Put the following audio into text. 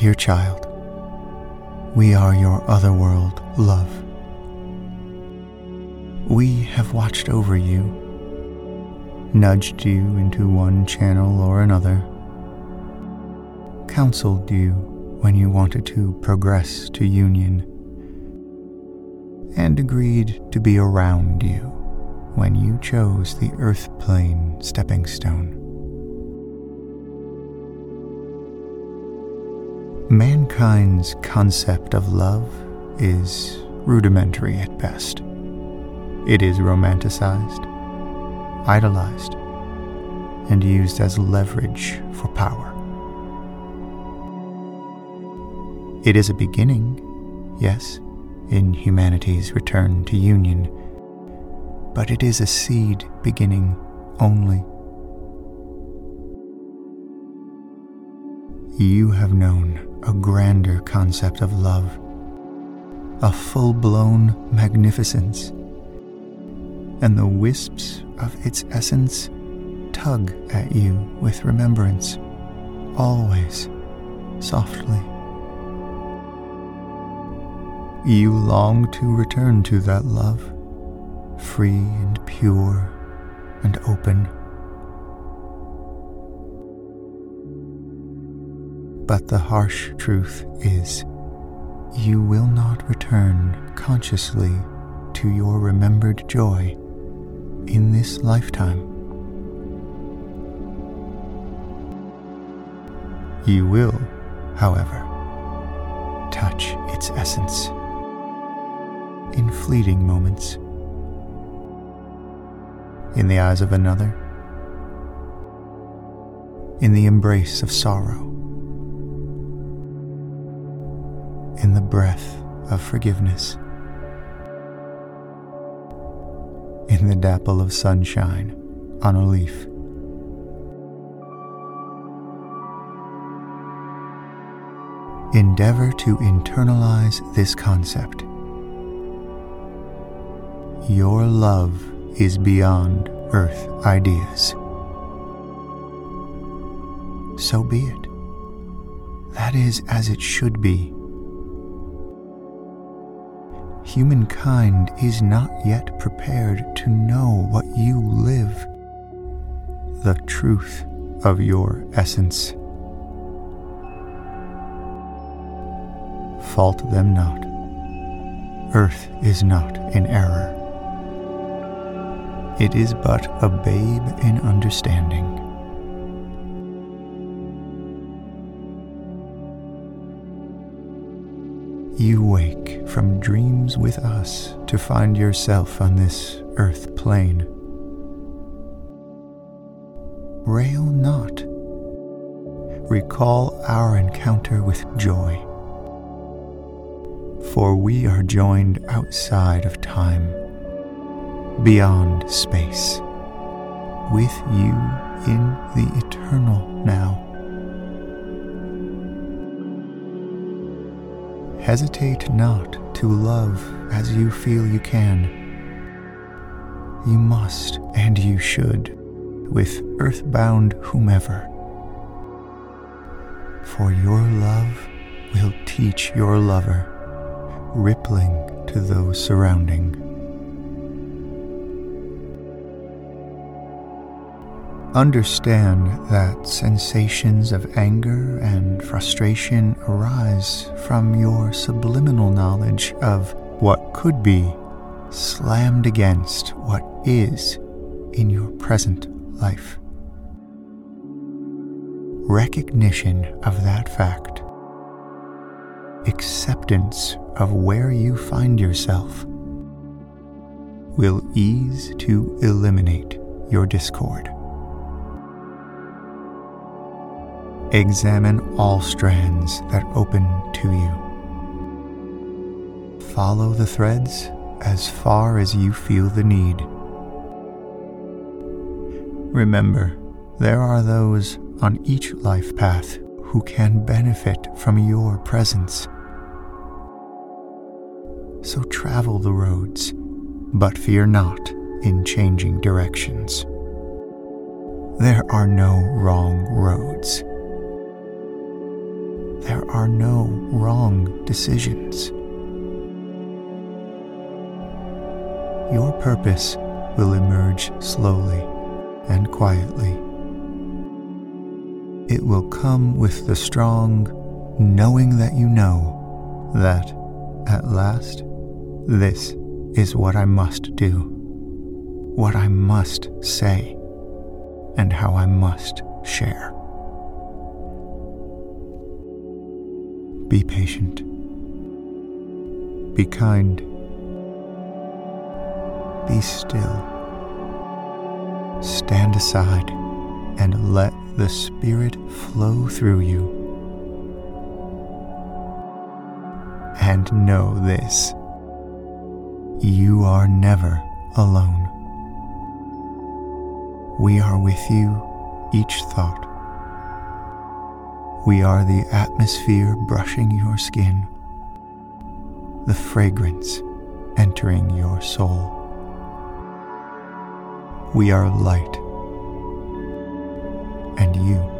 Dear child, we are your otherworld love. We have watched over you, nudged you into one channel or another, counseled you when you wanted to progress to union, and agreed to be around you when you chose the earth plane stepping stone. Mankind's concept of love is rudimentary at best. It is romanticized, idolized, and used as leverage for power. It is a beginning, yes, in humanity's return to union, but it is a seed beginning only. You have known a grander concept of love, a full blown magnificence, and the wisps of its essence tug at you with remembrance, always softly. You long to return to that love, free and pure and open But the harsh truth is, you will not return consciously to your remembered joy in this lifetime. You will, however, touch its essence in fleeting moments. In the eyes of another, in the embrace of sorrow, in the breath of forgiveness, in the dapple of sunshine on a leaf. Endeavor to internalize this concept. Your love is beyond earth ideas. So be it. That is as it should be humankind is not yet prepared to know what you live, the truth of your essence. Fault them not. Earth is not in error. It is but a babe in understanding. You wake from dreams with us to find yourself on this earth plane. Rail not. Recall our encounter with joy. For we are joined outside of time, beyond space, with you in the eternal now. Hesitate not to love as you feel you can. You must and you should with earthbound whomever. For your love will teach your lover, rippling to those surrounding. Understand that sensations of anger and frustration arise from your subliminal knowledge of what could be slammed against what is in your present life. Recognition of that fact, acceptance of where you find yourself, will ease to eliminate your discord. Examine all strands that open to you. Follow the threads as far as you feel the need. Remember, there are those on each life path who can benefit from your presence. So travel the roads, but fear not in changing directions. There are no wrong roads there are no wrong decisions. Your purpose will emerge slowly and quietly. It will come with the strong knowing that you know that, at last, this is what I must do, what I must say, and how I must share. Be patient. Be kind. Be still. Stand aside and let the Spirit flow through you. And know this you are never alone. We are with you each thought we are the atmosphere brushing your skin, the fragrance entering your soul. We are light, and you.